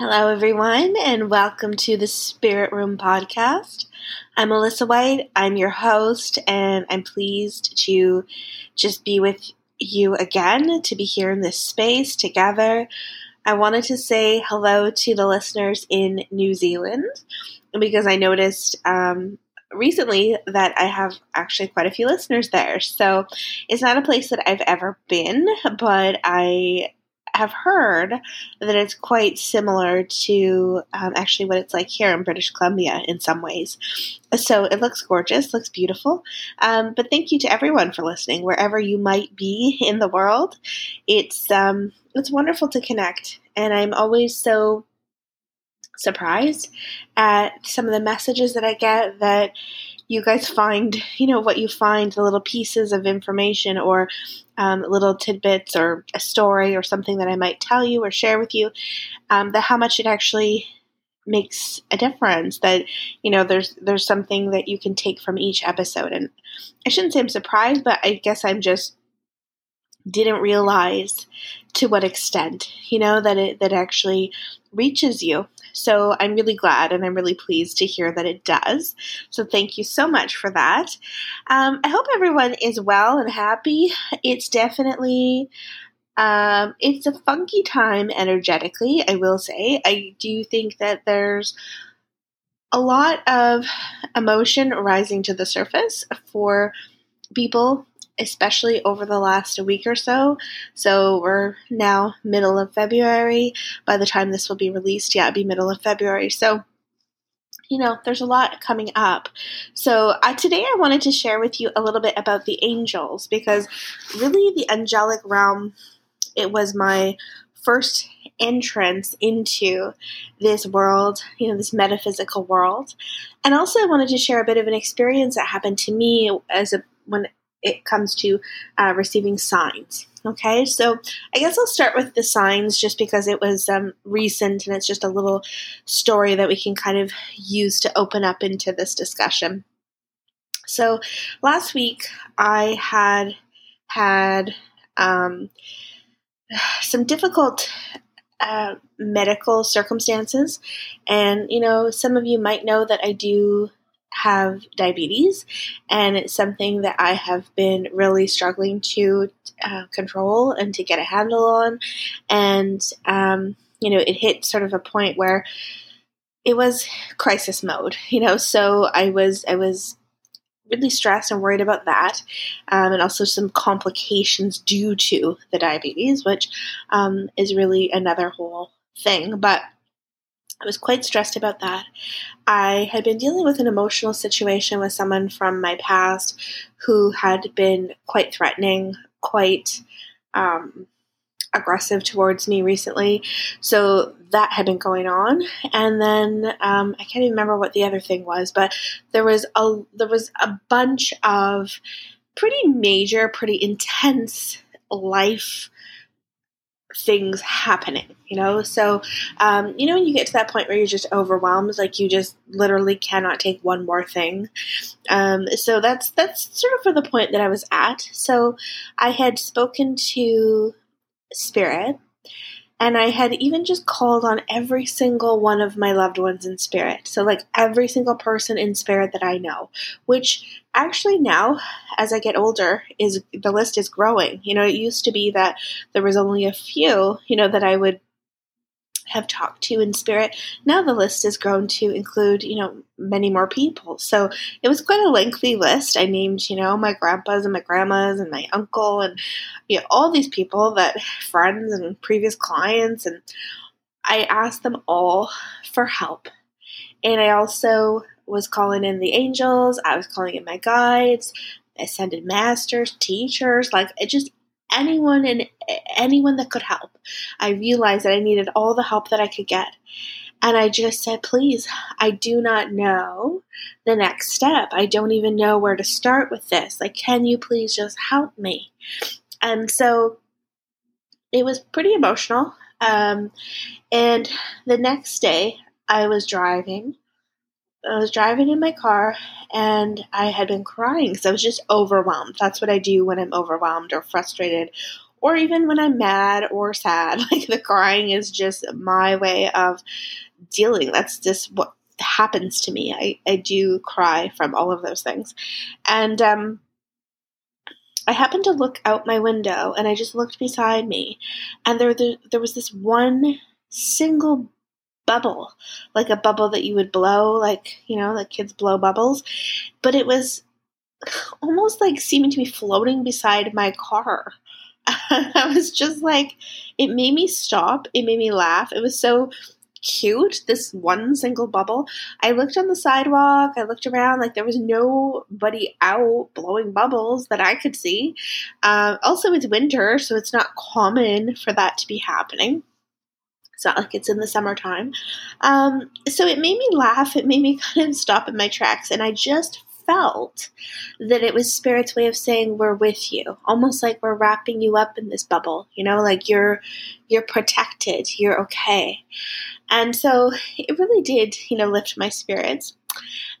Hello, everyone, and welcome to the Spirit Room podcast. I'm Melissa White. I'm your host, and I'm pleased to just be with you again, to be here in this space together. I wanted to say hello to the listeners in New Zealand because I noticed um, recently that I have actually quite a few listeners there. So it's not a place that I've ever been, but I have heard that it's quite similar to um, actually what it's like here in British Columbia in some ways. So it looks gorgeous, looks beautiful. Um, but thank you to everyone for listening, wherever you might be in the world. It's um, it's wonderful to connect, and I'm always so surprised at some of the messages that I get that you guys find, you know, what you find, the little pieces of information or um, little tidbits or a story or something that I might tell you or share with you, um, that how much it actually makes a difference that you know there's there's something that you can take from each episode. And i shouldn't say i'm surprised but i guess i'm just didn't realize to what extent you know that it that actually reaches you so I'm really glad and I'm really pleased to hear that it does. So thank you so much for that. Um, I hope everyone is well and happy. It's definitely. Um, it's a funky time energetically, I will say. I do think that there's a lot of emotion rising to the surface for people especially over the last week or so. So we're now middle of February. By the time this will be released, yeah, it'll be middle of February. So you know, there's a lot coming up. So, uh, today I wanted to share with you a little bit about the angels because really the angelic realm, it was my first entrance into this world, you know, this metaphysical world. And also I wanted to share a bit of an experience that happened to me as a when it comes to uh, receiving signs. Okay, so I guess I'll start with the signs just because it was um, recent and it's just a little story that we can kind of use to open up into this discussion. So last week I had had um, some difficult uh, medical circumstances, and you know, some of you might know that I do have diabetes, and it's something that I have been really struggling to uh, control and to get a handle on. And, um, you know, it hit sort of a point where it was crisis mode, you know, so I was, I was really stressed and worried about that, um, and also some complications due to the diabetes, which um, is really another whole thing. But I was quite stressed about that. I had been dealing with an emotional situation with someone from my past who had been quite threatening, quite um, aggressive towards me recently. So that had been going on, and then um, I can't even remember what the other thing was, but there was a there was a bunch of pretty major, pretty intense life things happening, you know? So, um, you know, when you get to that point where you're just overwhelmed, like you just literally cannot take one more thing. Um, so that's, that's sort of for the point that I was at. So I had spoken to Spirit and I had even just called on every single one of my loved ones in spirit. So, like every single person in spirit that I know, which actually now, as I get older, is the list is growing. You know, it used to be that there was only a few, you know, that I would have talked to in spirit. Now the list has grown to include, you know, many more people. So it was quite a lengthy list. I named, you know, my grandpas and my grandmas and my uncle and you know, all these people that friends and previous clients and I asked them all for help. And I also was calling in the angels, I was calling in my guides, ascended masters, teachers, like it just anyone and anyone that could help. I realized that I needed all the help that I could get. And I just said, please, I do not know the next step. I don't even know where to start with this. Like, can you please just help me? And so it was pretty emotional. Um, and the next day, I was driving I was driving in my car and I had been crying because I was just overwhelmed. That's what I do when I'm overwhelmed or frustrated or even when I'm mad or sad. Like the crying is just my way of dealing. That's just what happens to me. I, I do cry from all of those things. And um, I happened to look out my window and I just looked beside me, and there, there, there was this one single bubble, like a bubble that you would blow, like, you know, like kids blow bubbles. But it was almost like seeming to be floating beside my car. I was just like, it made me stop. It made me laugh. It was so cute, this one single bubble. I looked on the sidewalk, I looked around, like there was nobody out blowing bubbles that I could see. Uh, also, it's winter, so it's not common for that to be happening. It's not like it's in the summertime. Um, so it made me laugh. It made me kind of stop in my tracks. And I just felt that it was Spirit's way of saying we're with you, almost like we're wrapping you up in this bubble. You know, like you're you're protected, you're okay. And so it really did, you know, lift my spirits.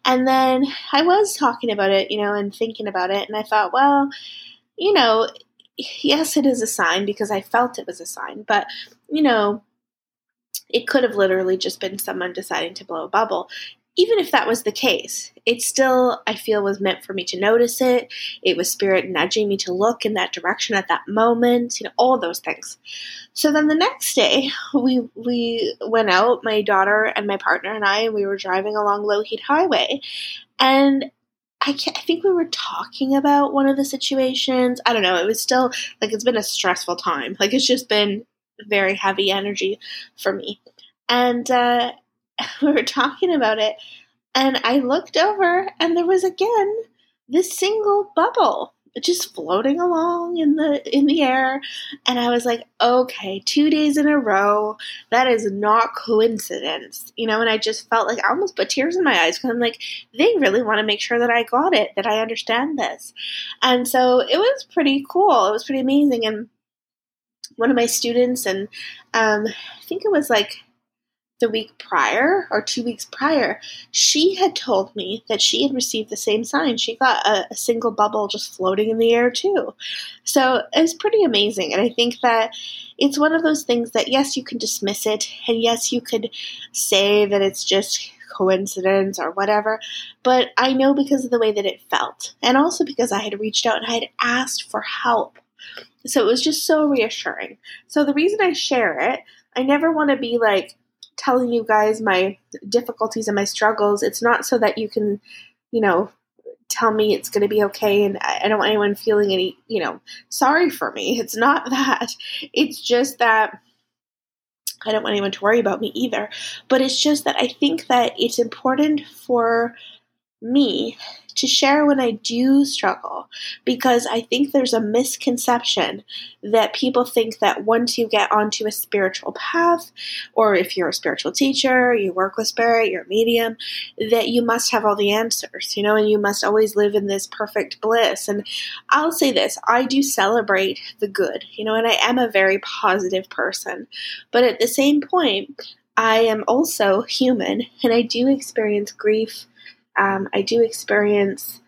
And then I was talking about it, you know, and thinking about it, and I thought, well, you know, yes, it is a sign because I felt it was a sign, but you know, it could have literally just been someone deciding to blow a bubble. Even if that was the case, it still, I feel, was meant for me to notice it. It was spirit nudging me to look in that direction at that moment, you know, all those things. So then the next day, we we went out, my daughter and my partner and I, and we were driving along Lougheed Highway. And I, I think we were talking about one of the situations. I don't know. It was still like it's been a stressful time. Like it's just been very heavy energy for me. And uh, we were talking about it, and I looked over, and there was again this single bubble just floating along in the in the air. And i was like okay two days in a row. That is not coincidence. You know and i just felt like i almost put tears in my eyes because i'm like they really want to make sure that i got it that i understand this. And so it was pretty cool. It was pretty amazing. And one of my students, and um, I think it was like the week prior or two weeks prior, she had told me that she had received the same sign. She got a, a, single bubble just floating in the air, too. So it was pretty amazing. And I think that it's one of those things that, yes, you can dismiss it, and yes, you could say that it's just coincidence or whatever, but I know because of the way that it felt, and also because I had reached out and I had asked for help. So it was just so reassuring. So the reason I share it, I never want to be like telling you guys my difficulties and my struggles. It's not so that you can, you know, tell me it's going to be okay and I don't want anyone feeling any, you know, sorry for me. It's not that. It's just that I don't want anyone to worry about me either. But it's just that I think that it's important for me to share when I do struggle because I think there's a misconception that people think that once you get onto a spiritual path, or if you're a spiritual teacher, you work with spirit, you're a medium, that you must have all the answers, you know, and you must always live in this perfect bliss. And I'll say this I do celebrate the good, you know, and I am a very positive person. But at the same point, I am also human and I do experience grief um, I do experience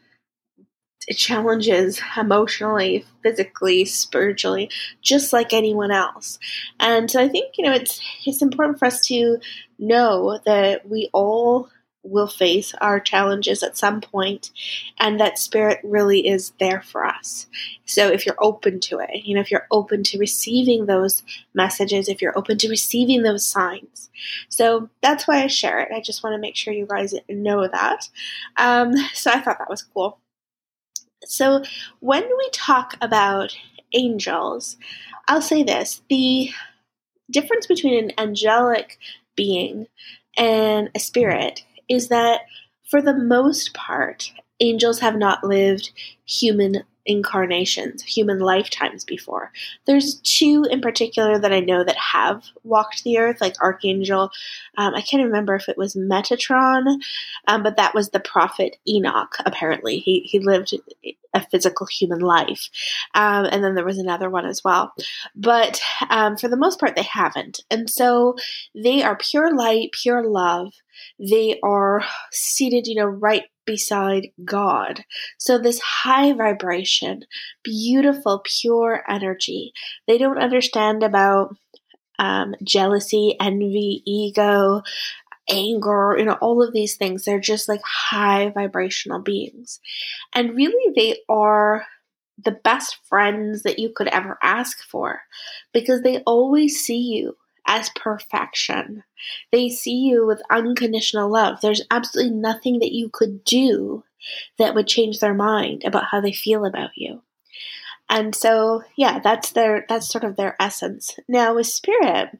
challenges emotionally, physically, spiritually, just like anyone else. And so I think you know it's it's important for us to know that we all will face our challenges at some point and that spirit really is there for us. So if you're open to it you know if you're open to receiving those messages if you're open to receiving those signs. So that's why i share it. I just want to make sure you guys know that. Um, so i thought that was cool. So when we talk about angels i'll say this the difference between an angelic being and a spirit is that for the most part, angels have not lived human incarnations, human lifetimes before. There's two in particular that I know that have walked the earth, like Archangel. Um, I can't remember if it was Metatron, um, but that was the prophet Enoch. Apparently, he he lived a physical human life, um, and then there was another one as well. But um, for the most part, they haven't, and so they are pure light, pure love. They are seated, you know, right beside God. So, this high vibration, beautiful, pure energy. They don't understand about um, jealousy, envy, ego, anger, you know, all of these things. They're just like high vibrational beings. And really, they are the best friends that you could ever ask for because they always see you as perfection. They see you with unconditional love. There's absolutely nothing that you could do that would change their mind about how they feel about you. And so, yeah, that's their that's sort of their essence. Now with spirit,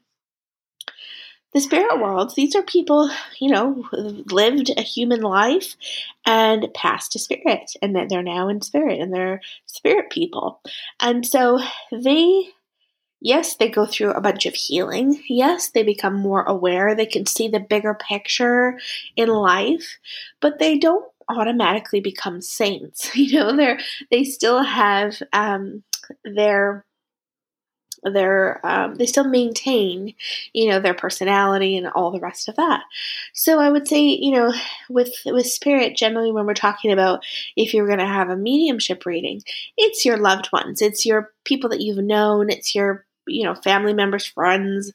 the spirit world, these are people, you know, lived a human life and passed to spirit, and then they're now in spirit and they're spirit people. And so they, yes, they go through a bunch of healing. Yes, they become more aware. They can see the bigger picture in life, but they don't automatically become saints. You know, they're, they still have um, their they're um, they still maintain you know their personality and all the rest of that so i would say you know with with spirit generally when we're talking about if you're going to have a mediumship reading it's your loved ones it's your people that you've known it's your you know family members friends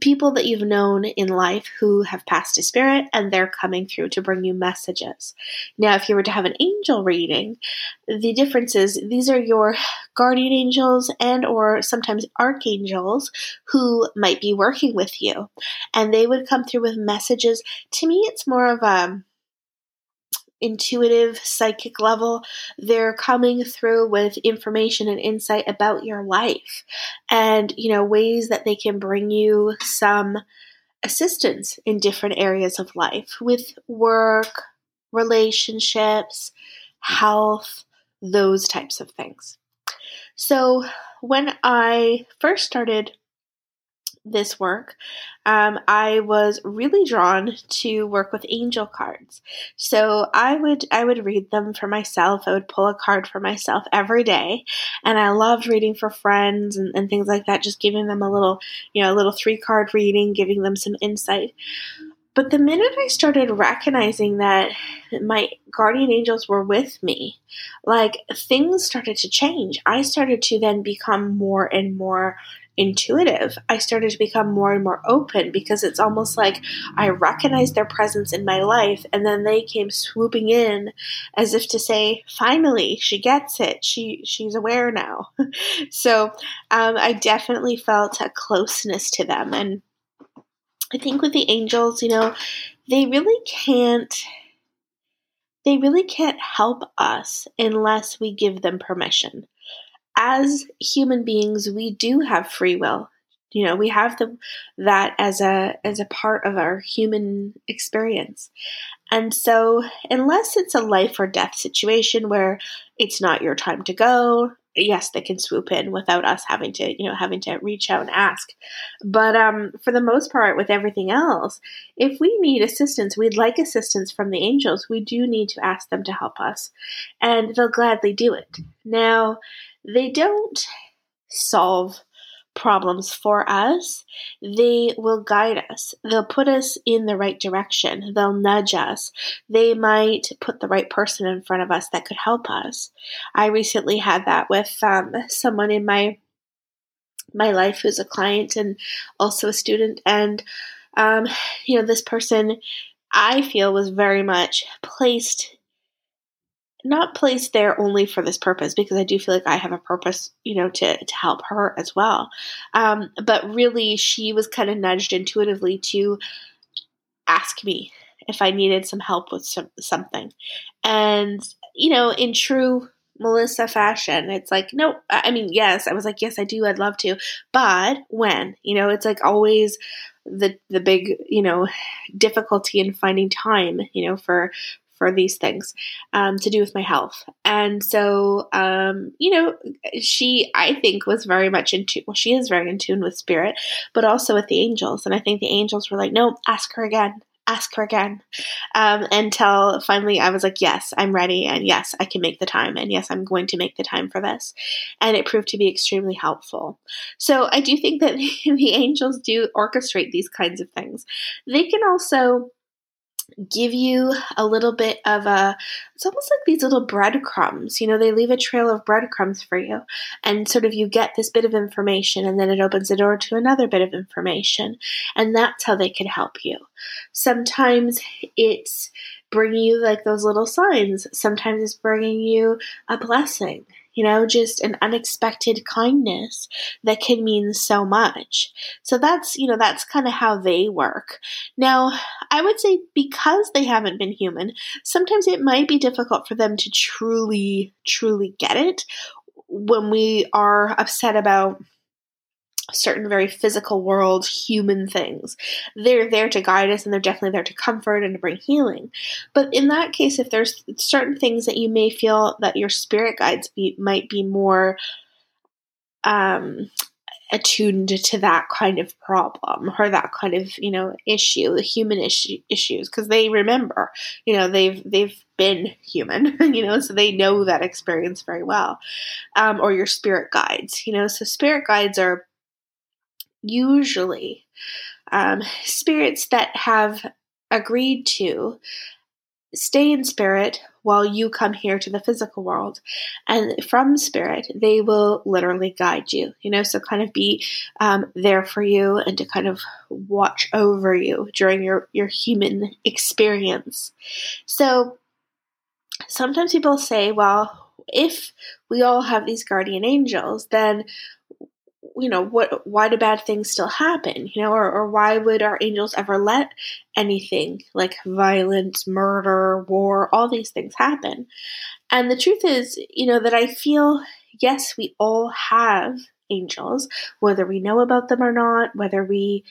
people that you've known in life who have passed to spirit and they're coming through to bring you messages. Now, if you were to have an angel reading, the difference is these are your guardian angels and or sometimes archangels who might be working with you and they would come through with messages. To me, it's more of a intuitive psychic level they're coming through with information and insight about your life and you know ways that they can bring you some assistance in different areas of life with work relationships health those types of things. So when i first started this work, um, I was really drawn to work with angel cards. So I would I would read them for myself. I would pull a card for myself every day, and I loved reading for friends and, and things like that. Just giving them a little, you know, a little three card reading, giving them some insight. But the minute I started recognizing that my guardian angels were with me, like things started to change. I started to then become more and more intuitive, I started to become more and more open because it's almost like I recognized their presence in my life and then they came swooping in as if to say, finally, she gets it. She she's aware now. so um, I definitely felt a closeness to them. And I think with the angels, you know, they really can't they really can't help us unless we give them permission as human beings, we do have free will. You know, we have the that as a as a part of our human experience. And so, unless it's a life or death situation where it's not your time to go, yes, they can swoop in without us having to, you know, having to reach out and ask. But um, for the most part, with everything else, if we need assistance, we'd like assistance from the angels. We do need to ask them to help us, and they'll gladly do it. Now, they don't solve problems for us, they will guide us. They'll put us in the right direction. They'll nudge us. They might put the right person in front of us that could help us. I recently had that with um, someone in my my life who's a client and also a student, and um, you know this person I feel was very much placed not placed there only for this purpose because I do feel like I have a purpose, you know, to, to help her as well. Um, but really, she was kind of nudged intuitively to ask me if I needed some help with some, something. And, you know, in true Melissa fashion, it's like, no, I mean, yes, I was like, yes, I do, I'd love to. But when? You know, it's like always the the big you know difficulty in finding time you know for for these things um, to do with my health. And so, um, you know, she, I think, was very much in tune. Well, she is very in tune with spirit, but also with the angels. And I think the angels were like, no, ask her again. Ask her again um, until finally I was like, Yes, I'm ready. And yes, I can make the time. And yes, I'm going to make the time for this. And it proved to be extremely helpful. So I do think that the angels do orchestrate these kinds of things. They can also give you a little bit of a it's almost like these little breadcrumbs you know they leave a trail of breadcrumbs for you and sort of you get this bit of information and then it opens the door to another bit of information and that's how they can help you sometimes it's bringing you like those little signs sometimes it's bringing you a blessing you know, just an unexpected kindness that can mean so much. So that's, you know, that's kind of how they work. Now, I would say because they haven't been human, sometimes it might be difficult for them to truly, truly get it when we are upset about certain very physical world human things. They're there to guide us and they're definitely there to comfort and to bring healing. But in that case, if there's certain things that you may feel that your spirit guides be, might be more um, attuned to that kind of problem or that kind of you know issue the human issue, issues because they remember you know they've they've been human you know so they know that experience very well um, or your spirit guides you know so spirit guides are usually um, spirits that have agreed to stay in spirit while you come here to the physical world. And from spirit, they will literally guide you, you know, so kind of be um, there for you and to kind of watch over you during your, your human experience. So sometimes people say, well, if we all have these guardian angels, then you know what why do bad things still happen you know or, or why would our angels ever let anything like violence murder war all these things happen? And the truth is you know that i feel yes we all have angels whether we know about them or not whether we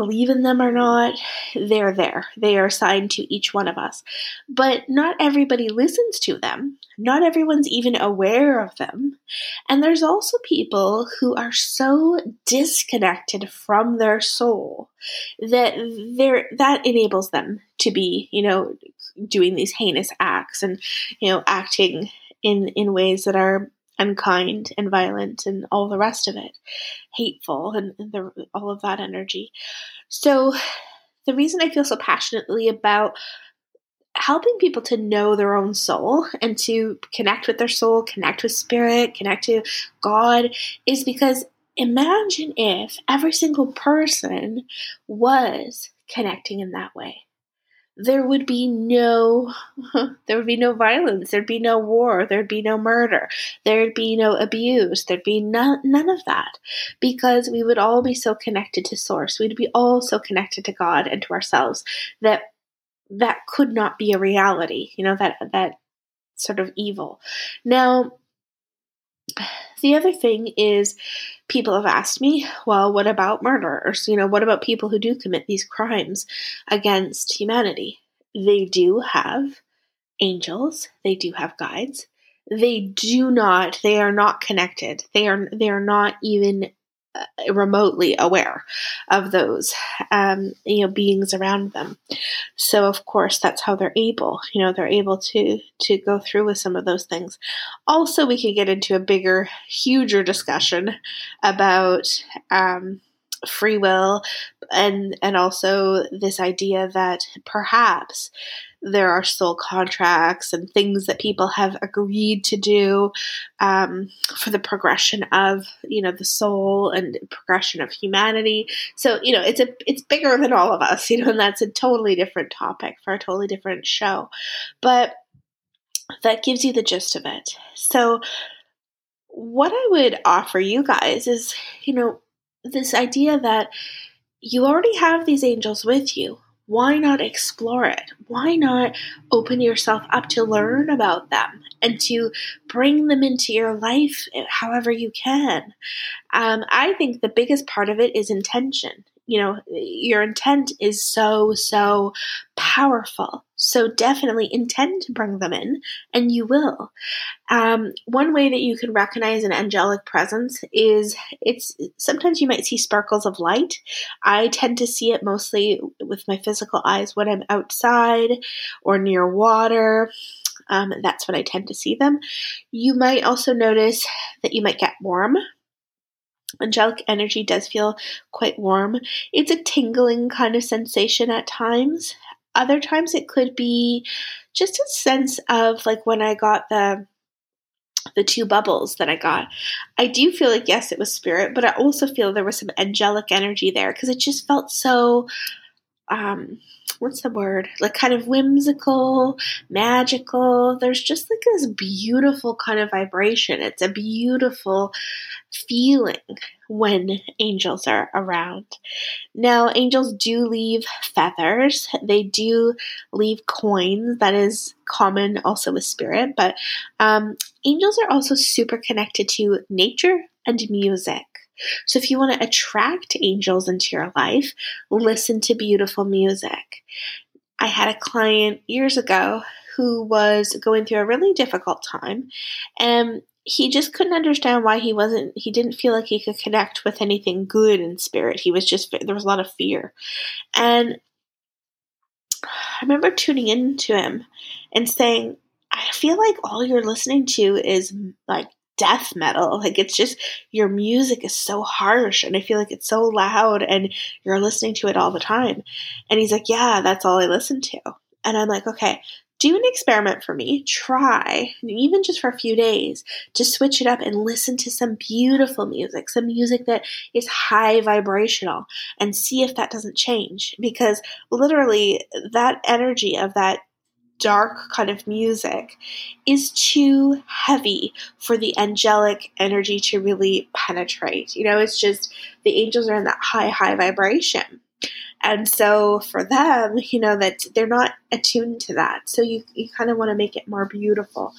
believe in them or not, they're there. They are assigned to each one of us. But not everybody listens to them. Not everyone's even aware of them. And there's also people who are so disconnected from their soul that they that enables them to be, you know, doing these heinous acts and, you know, acting in in ways that are unkind and violent and all the rest of it, hateful and, the, all of that energy. So, the reason I feel so passionately about helping people to know their own soul and to connect with their soul, connect with spirit, connect to God is because imagine if every single person was connecting in that way there would be no there would be no violence there'd be no war there'd be no murder there'd be no abuse there'd be none, none of that. Because we would all be so connected to source we'd be all so connected to god and to ourselves that that could not be a reality you know that that sort of evil. Now the other thing is people have asked me, well, what about murderers? You know, what about people who do commit these crimes against humanity? They do have angels, they do have guides. They do not, they are not connected. They are they are not even remotely aware of those um, you know beings around them. So of course that's how they're able you know they're able to to go through with some of those things. Also we could get into a bigger huger discussion about um, free will and and also this idea that perhaps there are soul contracts and things that people have agreed to do um, for the progression of you know the soul and progression of humanity. So you know it's a it's bigger than all of us you know and that's a totally different topic for a totally different show. But that gives you the gist of it. So what i would offer you guys is you know this idea that you already have these angels with you why not explore it? Why not open yourself up to learn about them and to bring them into your life however you can? Um, I think the biggest part of it is intention you know, your intent is so, so powerful. So definitely intend to bring them in, and you will. Um, one way that you can recognize an angelic presence is it's sometimes you might see sparkles of light. I tend to see it mostly with my physical eyes when I'm outside or near water. Um, that's when I tend to see them. You might also notice that you might get warm angelic energy does feel quite warm. It's a tingling kind of sensation at times. other times it could be just a sense of like when I got the the two bubbles that I got. I do feel like yes, it was spirit, but I also feel there was some angelic energy there because it just felt so um what's the word? Like kind of whimsical, magical. There's just like this beautiful kind of vibration. It's a beautiful feeling when angels are around. Now, angels do leave feathers, they do leave coins. That is common also with spirit, but um, angels are also super connected to nature and music. So, if you want to attract angels into your life, listen to beautiful music. I had a client years ago who was going through a really difficult time and he just couldn't understand why he wasn't he didn't feel like he could connect with anything good in spirit. He was just there was a lot of fear. And i remember tuning into him and saying i feel like all you're listening to is like death metal. Like it's just your music is so harsh and i feel like it's so loud and you're listening to it all the time. And he's like yeah that's all i listen to. And i'm like okay do an experiment for me. Try, even just for a few days, to switch it up and listen to some beautiful music, some music that is high vibrational, and see if that doesn't change. Because literally, that energy of that dark kind of music is too heavy for the angelic energy to really penetrate. You know, it's just the angels are in that high, high vibration. And so for them, you know, that they're not attuned to that. So you, you kind of want to make it more beautiful.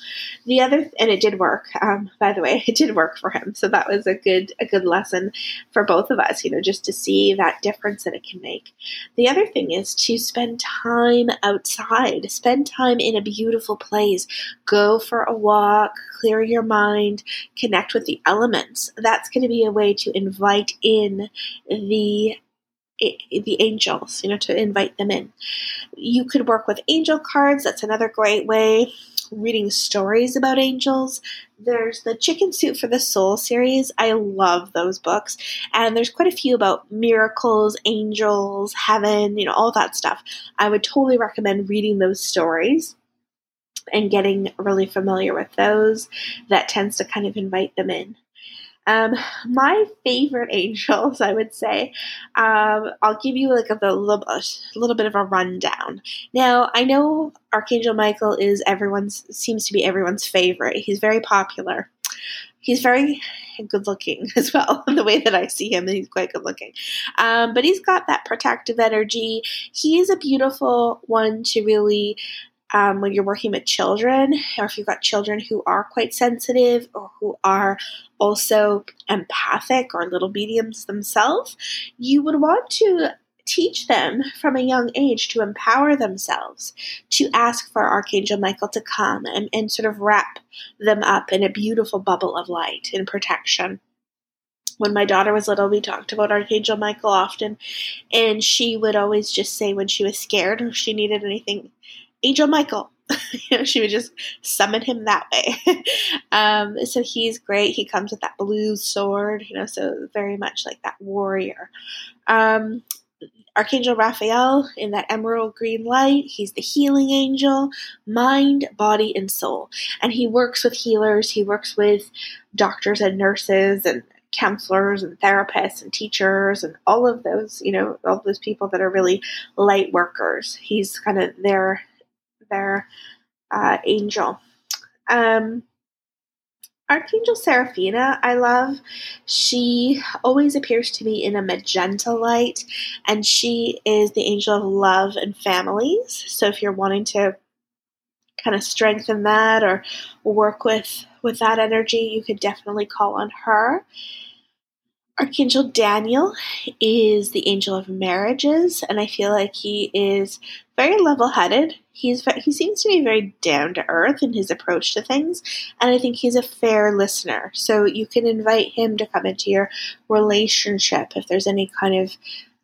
The other, and it did work, um, by the way, it did work for him. So that was a good, a good lesson for both of us, you know, just to see that difference that it can make. The other thing is to spend time outside, spend time in a beautiful place, go for a walk, clear your mind, connect with the elements. That's going to be a way to invite in the the angels, you know, to invite them in. You could work with angel cards. That's another great way. Reading stories about angels. There's the Chicken Soup for the Soul series. I love those books. And there's quite a few about miracles, angels, heaven, you know, all that stuff. I would totally recommend reading those stories and getting really familiar with those. That tends to kind of invite them in. Um, my favorite angels, I would say, um, I'll give you like a, a, little, a little bit of a rundown. Now, I know Archangel Michael is everyone's seems to be everyone's favorite. He's very popular. He's very good looking as well. the way that I see him, he's quite good looking. Um, but he's got that protective energy. He is a beautiful one to really um, when you're working with children, or if you've got children who are quite sensitive or who are also empathic or little mediums themselves, you would want to teach them from a young age to empower themselves, to ask for Archangel Michael to come and, and sort of wrap them up in a beautiful bubble of light and protection. When my daughter was little, we talked about Archangel Michael often, and she would always just say when she was scared or she needed anything, Angel Michael. you know, she would just summon him that way. um, so he's great. He comes with that blue sword, you know, so very much like that warrior. Um, Archangel Raphael in that emerald green light. He's the healing angel, mind, body, and soul. And he works with healers, he works with doctors and nurses and counselors and therapists and teachers and all of those, you know, all those people that are really light workers. He's kind of their their uh, angel. Um, Archangel Seraphina, I love. She always appears to me in a magenta light, and she is the angel of love and families. So if you're wanting to kind of strengthen that or work with with that energy, you could definitely call on her. Archangel Daniel is the angel of marriages, and I feel like he is very level-headed. He's he seems to be very down to earth in his approach to things, and I think he's a fair listener. So you can invite him to come into your relationship if there's any kind of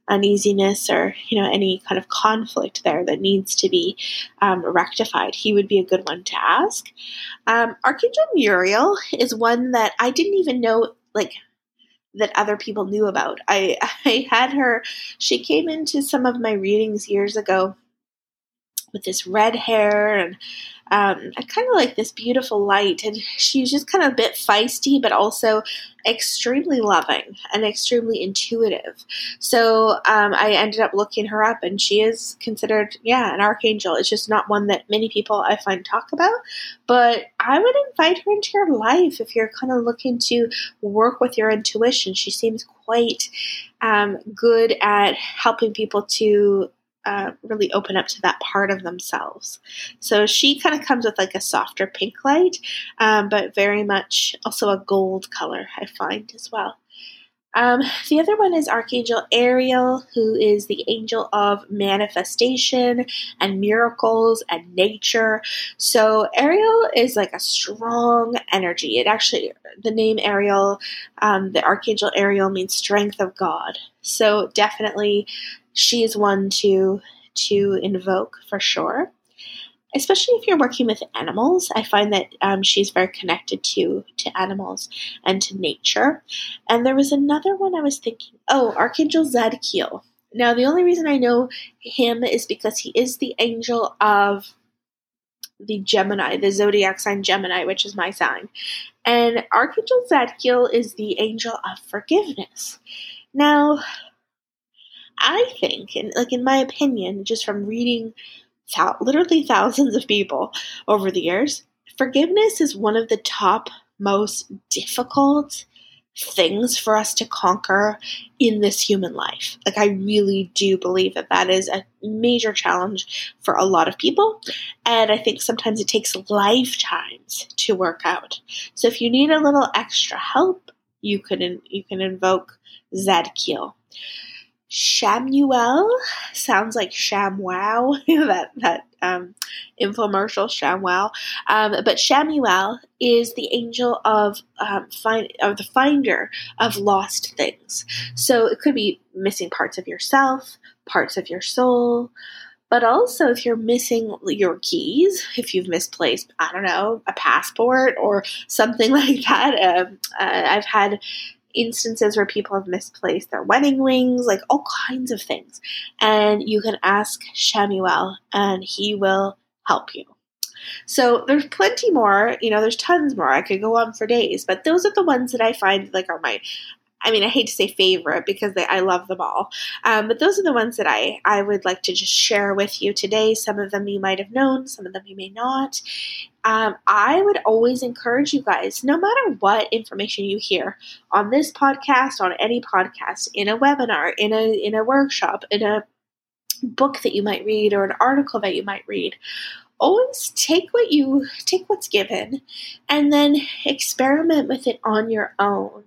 uneasiness or you know any kind of conflict there that needs to be um, rectified he would be a good one to ask um, archangel muriel is one that i didn't even know like that other people knew about. I I had her she came into some of my readings years ago with this red hair and um, I kind of like this beautiful light. And she's just kind of a bit feisty, but also extremely loving and extremely intuitive. So um, I ended up looking her up, and she is considered, yeah, an archangel. It's just not one that many people I find talk about. But I would invite her into your life if you're kind of looking to work with your intuition. She seems quite um, good at helping people to uh, really open up to that part of themselves. So she kind of comes with like a softer pink light, um, but very much also a gold color, I find as well. Um, the other one is Archangel Ariel, who is the angel of manifestation and miracles and nature. So, Ariel is like a strong energy. It actually, the name Ariel, um, the Archangel Ariel means strength of God. So, definitely she is one to to invoke for sure. Especially if you're working with animals i find that um, she's very connected to to animals and to nature. And there was another one i was thinking oh archangel zadkiel. Now the only reason i know him is because he is the angel of the gemini the zodiac sign gemini which is my sign. And archangel zadkiel is the angel of forgiveness. Now I think, and like in my opinion, just from reading literally thousands of people over the years, forgiveness is one of the top most difficult things for us to conquer in this human life. Like, I really do believe that that is a major challenge for a lot of people. And I think sometimes it takes lifetimes to work out. So, if you need a little extra help, you can, you can invoke Zadkiel. Shamuel sounds like ShamWow, that that um, infomercial ShamWow. Um, but Shamuel is the angel of um, find of the finder of lost things. So it could be missing parts of yourself, parts of your soul, but also if you're missing your keys, if you've misplaced, I don't know, a passport or something like that. Um, uh, I've had instances where people have misplaced their wedding rings, like all kinds of things. And you can ask Shamuel, and he will help you. So there's plenty more, you know, there's tons more. I could go on for days, but those are the ones that I find like are my I mean, I hate to say favorite because they, I love them all. Um, but those are the ones that I, I would like to just share with you today. Some of them you might have known, some of them you may not. Um, I would always encourage you guys, no matter what information you hear on this podcast, on any podcast, in a webinar, in a in a workshop, in a book that you might read, or an article that you might read, always take what you take what's given and then experiment with it on your own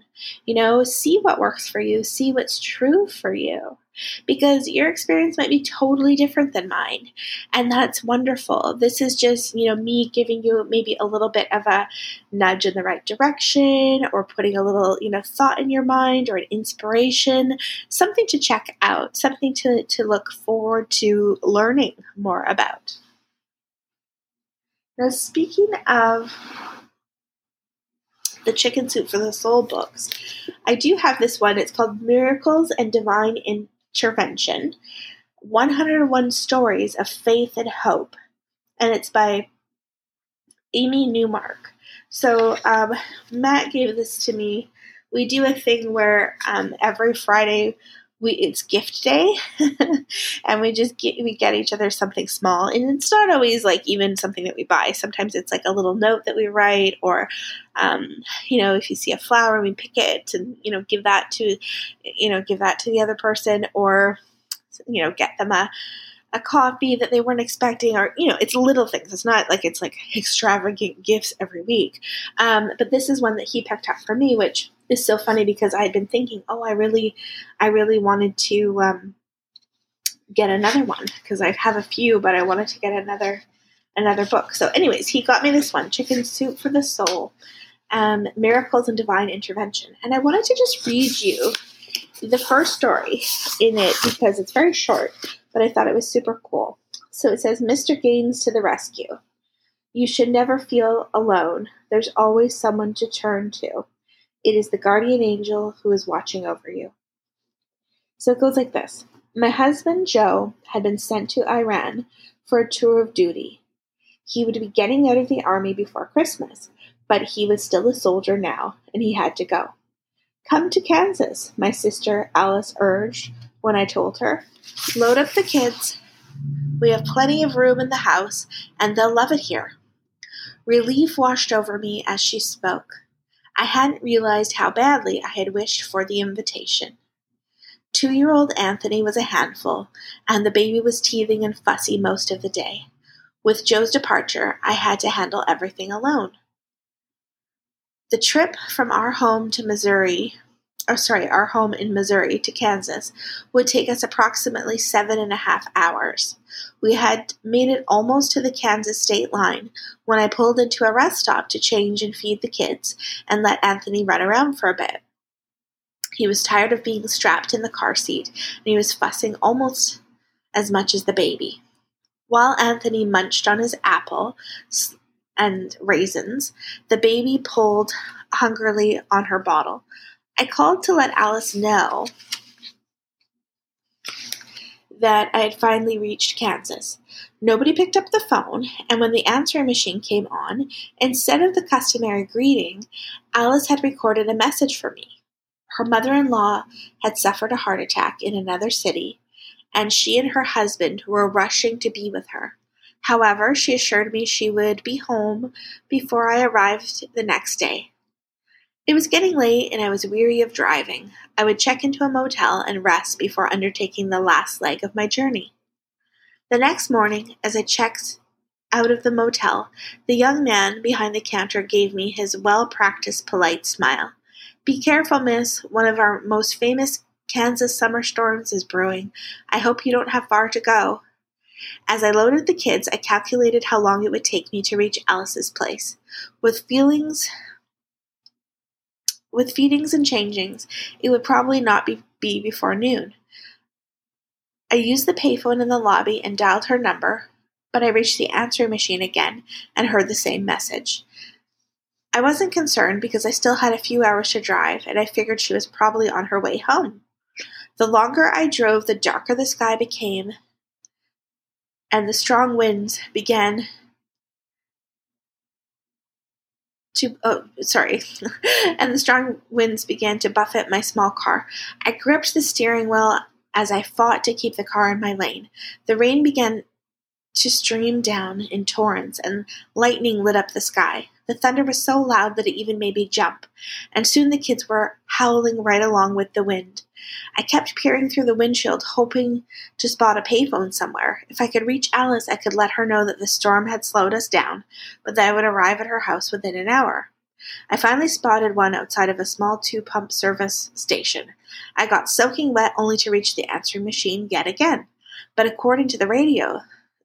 you know, see what works for you, see what's true for you. Because your experience might be totally different than mine. And that's wonderful. This is just, you know, me giving you maybe a little bit of a nudge in the right direction or putting a little, you know, thought in your mind or an inspiration, something to check out, something to, to look forward to learning more about. Now, speaking of the Chicken Soup for the Soul books. I do have this one. It's called Miracles and Divine Intervention 101 Stories of Faith and Hope. And it's by Amy Newmark. So, um, Matt gave this to me. We do a thing where um, every Friday we it's gift day and we just get we get each other something small and it's not always like even something that we buy. Sometimes it's like a little note that we write or um, you know if you see a flower we pick it and you know give that to you know give that to the other person or you know get them a a coffee that they weren't expecting or you know it's little things. It's not like it's like extravagant gifts every week. Um, but this is one that he picked up for me which is so funny because I had been thinking, oh, I really, I really wanted to um, get another one because I have a few, but I wanted to get another another book. So, anyways, he got me this one, Chicken Soup for the Soul, um, Miracles and Divine Intervention, and I wanted to just read you the first story in it because it's very short, but I thought it was super cool. So it says, Mr. Gaines to the rescue. You should never feel alone. There's always someone to turn to. It is the guardian angel who is watching over you. So it goes like this My husband, Joe, had been sent to Iran for a tour of duty. He would be getting out of the army before Christmas, but he was still a soldier now, and he had to go. Come to Kansas, my sister Alice urged when I told her. Load up the kids. We have plenty of room in the house, and they'll love it here. Relief washed over me as she spoke. I hadn't realized how badly I had wished for the invitation. Two year old Anthony was a handful, and the baby was teething and fussy most of the day. With Joe's departure, I had to handle everything alone. The trip from our home to Missouri, or sorry, our home in Missouri to Kansas would take us approximately seven and a half hours. We had made it almost to the Kansas state line when I pulled into a rest stop to change and feed the kids and let Anthony run around for a bit. He was tired of being strapped in the car seat and he was fussing almost as much as the baby. While Anthony munched on his apple and raisins, the baby pulled hungrily on her bottle. I called to let Alice know that I had finally reached Kansas. Nobody picked up the phone, and when the answering machine came on, instead of the customary greeting, Alice had recorded a message for me. Her mother in law had suffered a heart attack in another city, and she and her husband were rushing to be with her. However, she assured me she would be home before I arrived the next day. It was getting late and I was weary of driving. I would check into a motel and rest before undertaking the last leg of my journey. The next morning, as I checked out of the motel, the young man behind the counter gave me his well practiced polite smile. Be careful, miss. One of our most famous Kansas summer storms is brewing. I hope you don't have far to go. As I loaded the kids, I calculated how long it would take me to reach Alice's place. With feelings with feedings and changings, it would probably not be, be before noon. I used the payphone in the lobby and dialed her number, but I reached the answering machine again and heard the same message. I wasn't concerned because I still had a few hours to drive, and I figured she was probably on her way home. The longer I drove, the darker the sky became, and the strong winds began to oh sorry. And the strong winds began to buffet my small car. I gripped the steering wheel as i fought to keep the car in my lane. The rain began to stream down in torrents and lightning lit up the sky the thunder was so loud that it even made me jump, and soon the kids were howling right along with the wind. I kept peering through the windshield, hoping to spot a payphone somewhere. If I could reach Alice, I could let her know that the storm had slowed us down, but that I would arrive at her house within an hour. I finally spotted one outside of a small two pump service station. I got soaking wet only to reach the answering machine yet again. But according to the radio,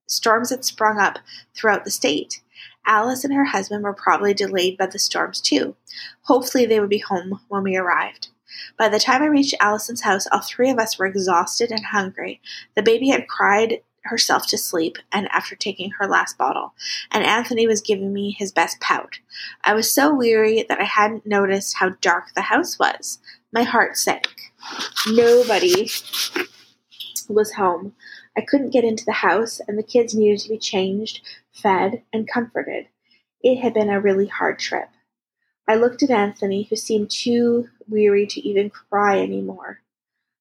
storms had sprung up throughout the state. Alice and her husband were probably delayed by the storms too. Hopefully, they would be home when we arrived. By the time I reached Allison's house, all three of us were exhausted and hungry. The baby had cried herself to sleep and after taking her last bottle, and Anthony was giving me his best pout. I was so weary that I hadn't noticed how dark the house was. My heart sank. Nobody was home. I couldn't get into the house, and the kids needed to be changed, fed, and comforted. It had been a really hard trip. I looked at Anthony, who seemed too weary to even cry anymore.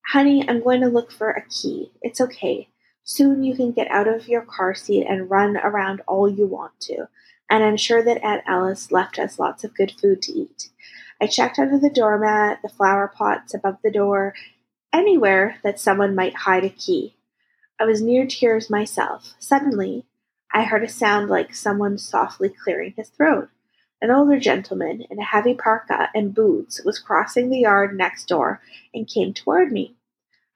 Honey, I'm going to look for a key. It's okay. Soon you can get out of your car seat and run around all you want to. And I'm sure that Aunt Alice left us lots of good food to eat. I checked under the doormat, the flower pots above the door, anywhere that someone might hide a key. I was near tears myself. Suddenly, I heard a sound like someone softly clearing his throat. An older gentleman in a heavy parka and boots was crossing the yard next door and came toward me.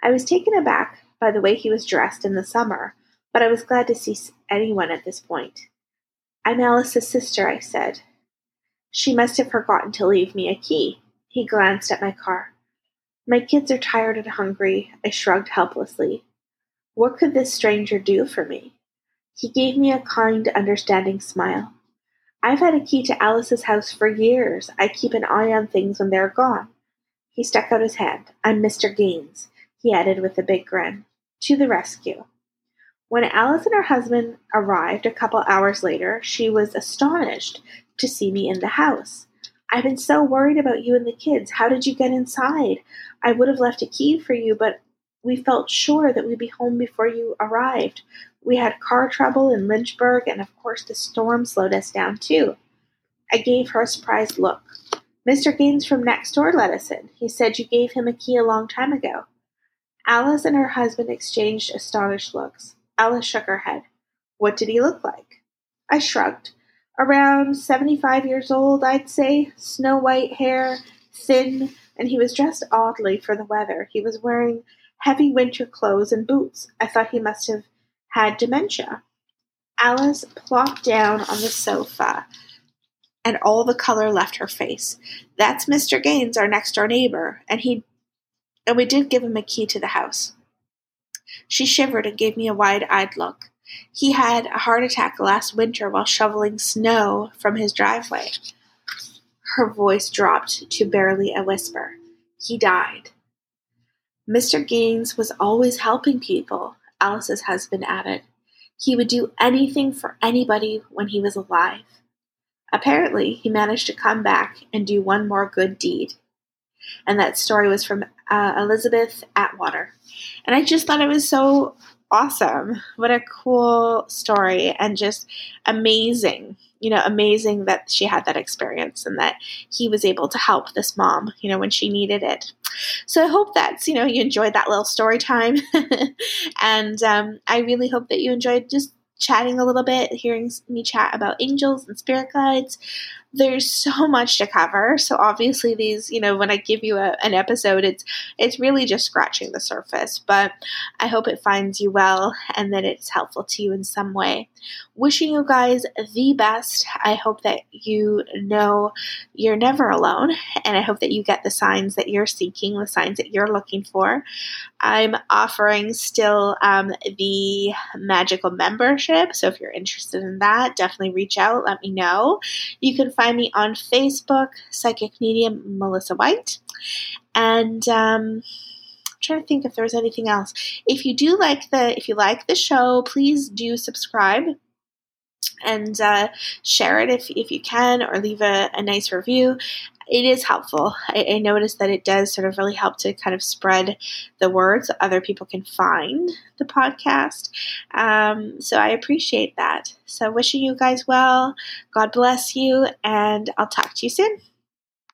I was taken aback by the way he was dressed in the summer, but I was glad to see anyone at this point. I'm Alice's sister, I said. She must have forgotten to leave me a key. He glanced at my car. My kids are tired and hungry, I shrugged helplessly. What could this stranger do for me? He gave me a kind, understanding smile. I've had a key to Alice's house for years. I keep an eye on things when they're gone. He stuck out his hand. I'm Mr. Gaines, he added with a big grin. to the rescue. When Alice and her husband arrived a couple hours later, she was astonished to see me in the house. I've been so worried about you and the kids. How did you get inside? I would have left a key for you, but we felt sure that we'd be home before you arrived. We had car trouble in Lynchburg, and of course, the storm slowed us down too. I gave her a surprised look. Mr. Gaines from next door let us in. He said you gave him a key a long time ago. Alice and her husband exchanged astonished looks. Alice shook her head. What did he look like? I shrugged. Around 75 years old, I'd say. Snow white hair, thin, and he was dressed oddly for the weather. He was wearing heavy winter clothes and boots. I thought he must have had dementia. Alice plopped down on the sofa, and all the color left her face. That's Mr. Gaines, our next door neighbor, and he and we did give him a key to the house. She shivered and gave me a wide eyed look. He had a heart attack last winter while shoveling snow from his driveway. Her voice dropped to barely a whisper. He died. Mr. Gaines was always helping people, Alice's husband added. He would do anything for anybody when he was alive. Apparently, he managed to come back and do one more good deed. And that story was from uh, Elizabeth Atwater. And I just thought it was so awesome. What a cool story and just amazing. You know, amazing that she had that experience and that he was able to help this mom, you know, when she needed it. So I hope that's, you know, you enjoyed that little story time. and um, I really hope that you enjoyed just chatting a little bit, hearing me chat about angels and spirit guides there's so much to cover. So obviously these, you know, when I give you a, an episode, it's it's really just scratching the surface. But I hope it finds you well and that it's helpful to you in some way. Wishing you guys the best. I hope that you know you're never alone, and I hope that you get the signs that you're seeking, the signs that you're looking for. I'm offering still um, the magical membership. So if you're interested in that, definitely reach out. Let me know. You can find me on Facebook, Psychic Medium Melissa White. And um, I'm trying to think if there's anything else. If you do like the if you like the show, please do subscribe and uh, share it if, if you can or leave a, a nice review it is helpful. I, I noticed that it does sort of really help to kind of spread the word so other people can find the podcast. Um, so I appreciate that. So wishing you guys well. God bless you, and I'll talk to you soon.